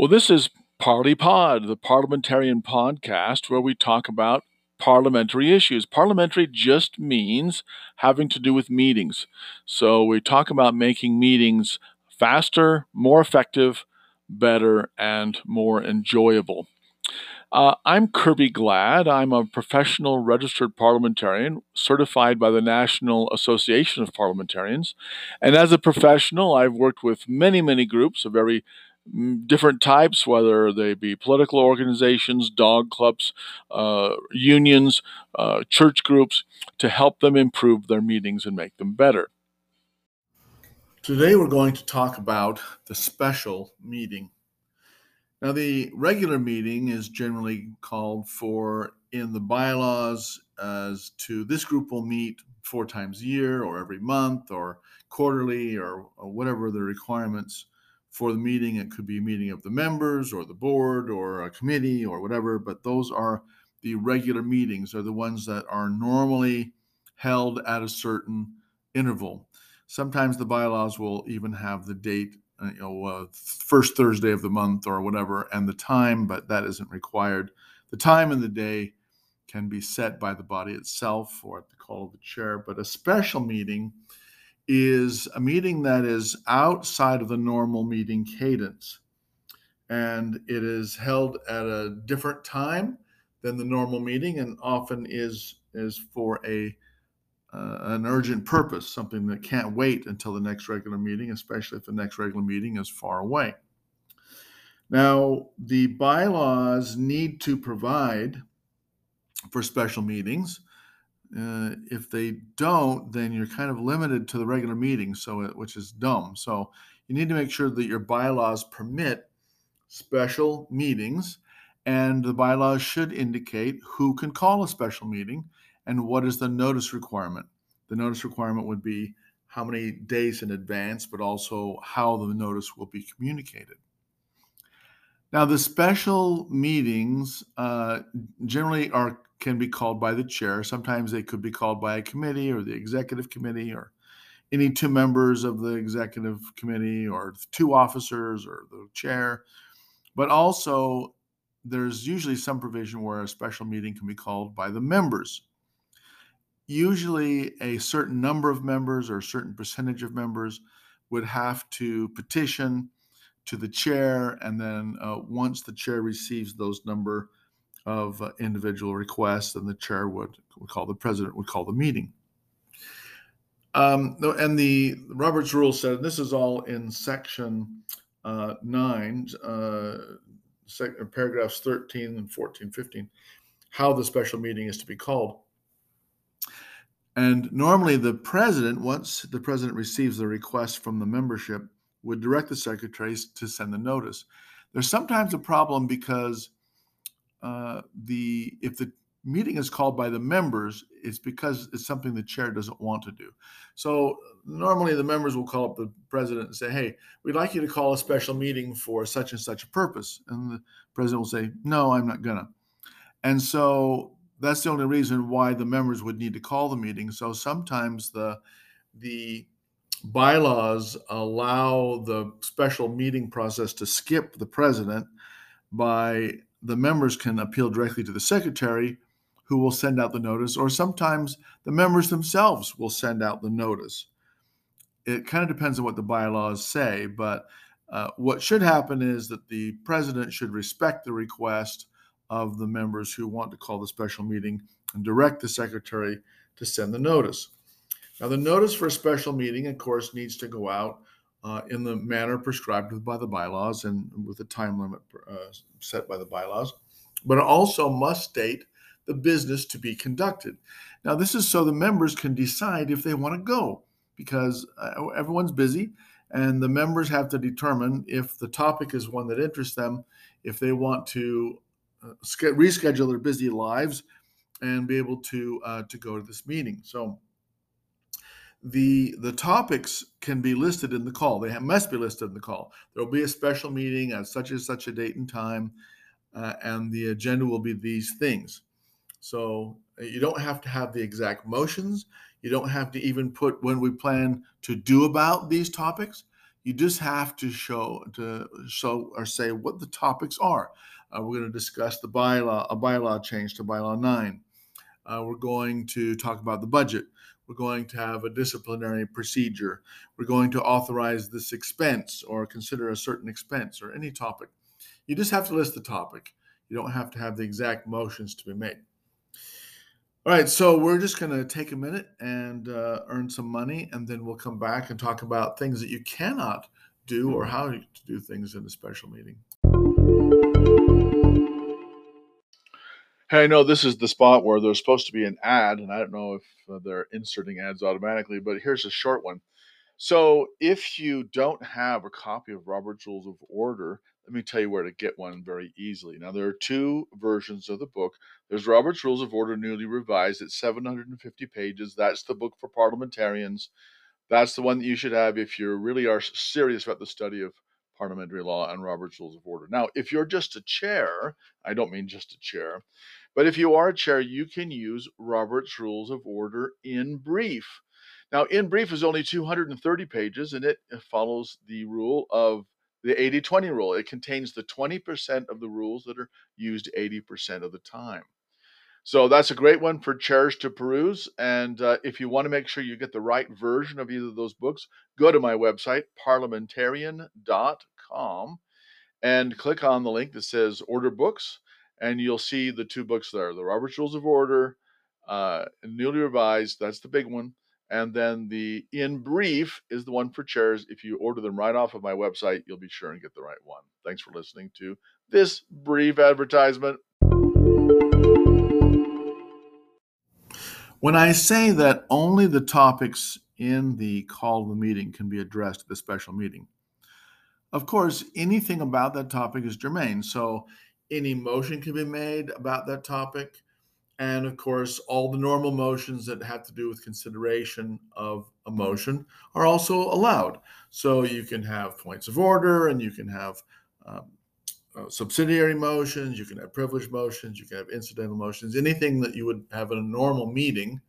Well, this is Parley Pod, the parliamentarian podcast where we talk about parliamentary issues. Parliamentary just means having to do with meetings. So we talk about making meetings faster, more effective, better, and more enjoyable. Uh, I'm Kirby Glad. I'm a professional registered parliamentarian certified by the National Association of Parliamentarians. And as a professional, I've worked with many, many groups a very different types, whether they be political organizations, dog clubs, uh, unions, uh, church groups, to help them improve their meetings and make them better. Today, we're going to talk about the special meeting. Now, the regular meeting is generally called for in the bylaws as to this group will meet four times a year or every month or quarterly or, or whatever the requirements for the meeting. It could be a meeting of the members or the board or a committee or whatever, but those are the regular meetings, are the ones that are normally held at a certain interval. Sometimes the bylaws will even have the date, uh, you know, uh, first Thursday of the month or whatever, and the time, but that isn't required. The time and the day can be set by the body itself or at the call of the chair, but a special meeting is a meeting that is outside of the normal meeting cadence. And it is held at a different time than the normal meeting and often is, is for a, uh, an urgent purpose, something that can't wait until the next regular meeting, especially if the next regular meeting is far away. Now, the bylaws need to provide for special meetings uh, if they don't, then you're kind of limited to the regular meeting, so it, which is dumb. So you need to make sure that your bylaws permit special meetings, and the bylaws should indicate who can call a special meeting and what is the notice requirement. The notice requirement would be how many days in advance, but also how the notice will be communicated. Now, the special meetings uh, generally are can be called by the chair. Sometimes they could be called by a committee or the executive committee or any two members of the executive committee or two officers or the chair. But also, there's usually some provision where a special meeting can be called by the members. Usually, a certain number of members or a certain percentage of members would have to petition to the chair, and then uh, once the chair receives those number of uh, individual requests, and the chair would, would call the president would call the meeting. Um, and the Roberts Rule said, and this is all in section uh, nine, uh, sec- paragraphs 13 and 14, 15, how the special meeting is to be called. And normally, the president, once the president receives the request from the membership, would direct the secretaries to send the notice. There's sometimes a problem because uh, the if the meeting is called by the members, it's because it's something the chair doesn't want to do. So normally the members will call up the president and say, "Hey, we'd like you to call a special meeting for such and such a purpose," and the president will say, "No, I'm not gonna." And so that's the only reason why the members would need to call the meeting. So sometimes the the bylaws allow the special meeting process to skip the president by the members can appeal directly to the secretary who will send out the notice, or sometimes the members themselves will send out the notice. It kind of depends on what the bylaws say, but uh, what should happen is that the president should respect the request of the members who want to call the special meeting and direct the secretary to send the notice. Now, the notice for a special meeting, of course, needs to go out uh, in the manner prescribed by the bylaws and with the time limit uh, set by the bylaws, but it also must state the business to be conducted. Now, this is so the members can decide if they want to go because uh, everyone's busy and the members have to determine if the topic is one that interests them, if they want to uh, reschedule their busy lives and be able to uh, to go to this meeting. So the the topics can be listed in the call. They have, must be listed in the call. There will be a special meeting at such and such a date and time, uh, and the agenda will be these things. So uh, you don't have to have the exact motions. You don't have to even put when we plan to do about these topics. You just have to show to show or say what the topics are. Uh, we're going to discuss the bylaw, a bylaw change to bylaw nine. Uh, we're going to talk about the budget. We're going to have a disciplinary procedure. We're going to authorize this expense or consider a certain expense or any topic. You just have to list the topic. You don't have to have the exact motions to be made. All right, so we're just going to take a minute and uh, earn some money, and then we'll come back and talk about things that you cannot do or how to do things in a special meeting. Hey, I know this is the spot where there's supposed to be an ad, and I don't know if uh, they're inserting ads automatically, but here's a short one. So, if you don't have a copy of Robert's Rules of Order, let me tell you where to get one very easily. Now, there are two versions of the book. There's Robert's Rules of Order newly revised. It's 750 pages. That's the book for parliamentarians. That's the one that you should have if you really are serious about the study of parliamentary law and Robert's Rules of Order. Now, if you're just a chair, I don't mean just a chair, but if you are a chair, you can use Robert's Rules of Order in brief. Now, in brief is only 230 pages and it follows the rule of the 80 20 rule. It contains the 20% of the rules that are used 80% of the time. So that's a great one for chairs to peruse. And uh, if you want to make sure you get the right version of either of those books, go to my website, parliamentarian.com, and click on the link that says Order Books and you'll see the two books there the Robert's Rules of Order, uh, newly revised, that's the big one. And then the In Brief is the one for chairs. If you order them right off of my website, you'll be sure and get the right one. Thanks for listening to this brief advertisement. When I say that only the topics in the call of the meeting can be addressed at the special meeting, of course, anything about that topic is germane. So any motion can be made about that topic. And of course, all the normal motions that have to do with consideration of a motion are also allowed. So you can have points of order and you can have um, uh, subsidiary motions, you can have privileged motions, you can have incidental motions, anything that you would have in a normal meeting.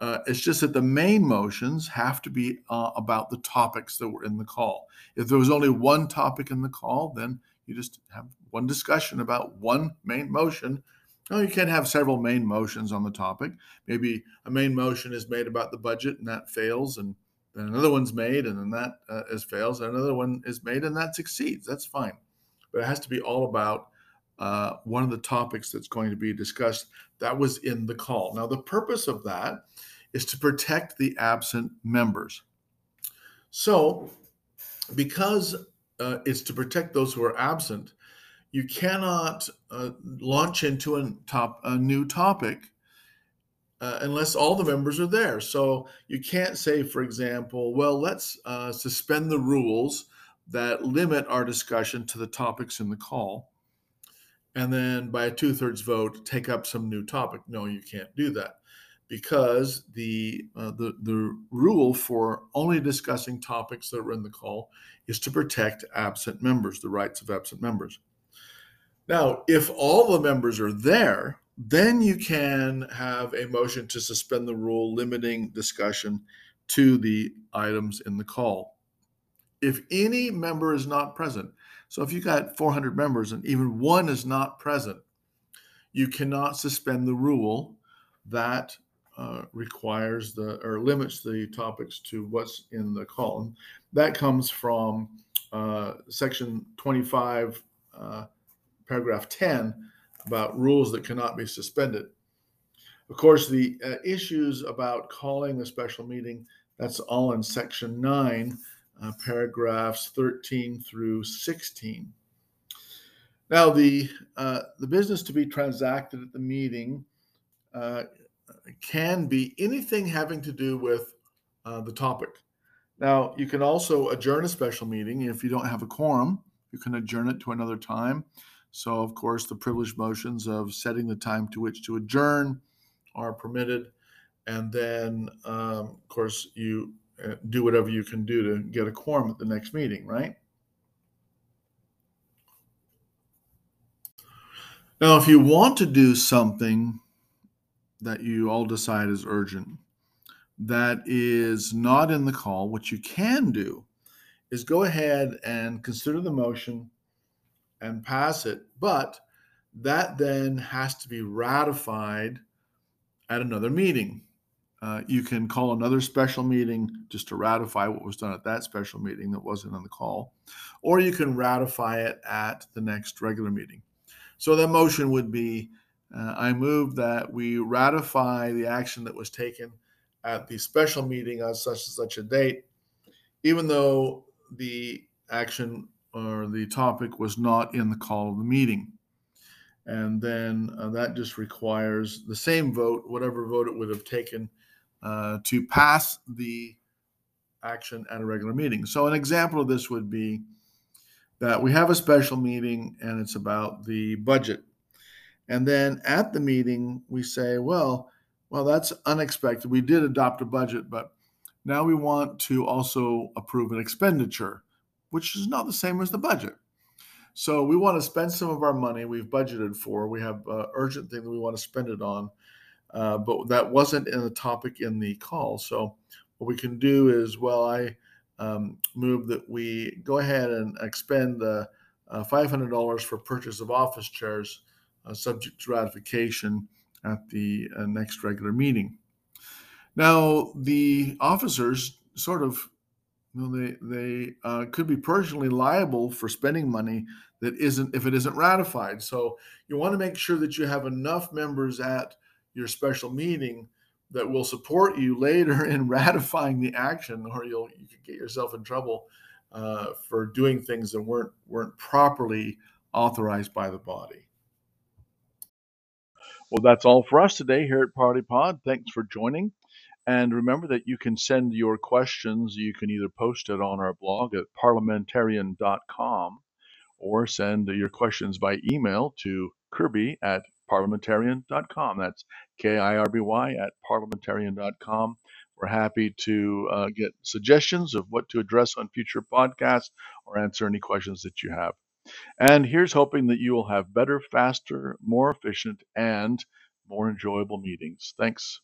Uh, it's just that the main motions have to be uh, about the topics that were in the call. If there was only one topic in the call, then you just have one discussion about one main motion. No, you can have several main motions on the topic. Maybe a main motion is made about the budget and that fails, and then another one's made and then that uh, is fails, and another one is made and that succeeds. That's fine, but it has to be all about uh, one of the topics that's going to be discussed. That was in the call. Now, the purpose of that is to protect the absent members. So, because uh, it's to protect those who are absent, you cannot uh, launch into a top a new topic uh, unless all the members are there. So you can't say, for example, well, let's uh, suspend the rules that limit our discussion to the topics in the call, and then by a two-thirds vote take up some new topic. No, you can't do that because the uh, the the rule for only discussing topics that are in the call is to protect absent members, the rights of absent members. Now, if all the members are there, then you can have a motion to suspend the rule limiting discussion to the items in the call. If any member is not present, so if you got 400 members and even one is not present, you cannot suspend the rule that uh, requires the or limits the topics to what's in the column. that comes from uh, section 25. Uh, paragraph 10 about rules that cannot be suspended. Of course, the uh, issues about calling a special meeting, that's all in section 9, uh, paragraphs 13 through 16. Now, the, the business to be transacted at the meeting can be anything having to do with uh, the topic. Now, you can also adjourn a special meeting if you don't have a quorum. You can adjourn it to another time. So, of course, the privileged motions of setting the time to which to adjourn are permitted. And then, um, of course, you uh, do whatever you can do to get a quorum at the next meeting, right? Now, if you want to do something that you all decide is urgent, that is not in the call, what you can do is go ahead and consider the motion and pass it, but that then has to be ratified at another meeting. Uh, you can call another special meeting just to ratify what was done at that special meeting that wasn't on the call, or you can ratify it at the next regular meeting. So the motion would be uh, I move that we ratify the action that was taken at the special meeting on such and such a date, even though the action or the topic was not in the call of the meeting. And then uh, that just requires the same vote, whatever vote it would have taken uh, to pass the action at a regular meeting. So, an example of this would be that we have a special meeting and it's about the budget. And then at the meeting, we say, well, well, that's unexpected. We did adopt a budget, but now we want to also approve an expenditure, which is not the same as the budget. So we want to spend some of our money we've budgeted for. We have an urgent thing that we want to spend it on, uh, but that wasn't in the topic in the call. So what we can do is, well, I um, move that we go ahead and expend the uh, $500 for purchase of office chairs, subject to ratification at the uh, next regular meeting. Now, the officers sort of you know, they they uh, could be personally liable for spending money that isn't if it isn't ratified. So you want to make sure that you have enough members at your special meeting that will support you later in ratifying the action, or you'll you could get yourself in trouble uh, for doing things that weren't weren't properly authorized by the body. Well, that's all for us today here at Parley Pod. Thanks for joining. And remember that you can send your questions. You can either post it on our blog at parliamentarian.com or send your questions by email to kirby at parliamentarian.com. That's K I R B Y at parliamentarian.com. We're happy to uh, get suggestions of what to address on future podcasts or answer any questions that you have. And here's hoping that you will have better, faster, more efficient, and more enjoyable meetings. Thanks.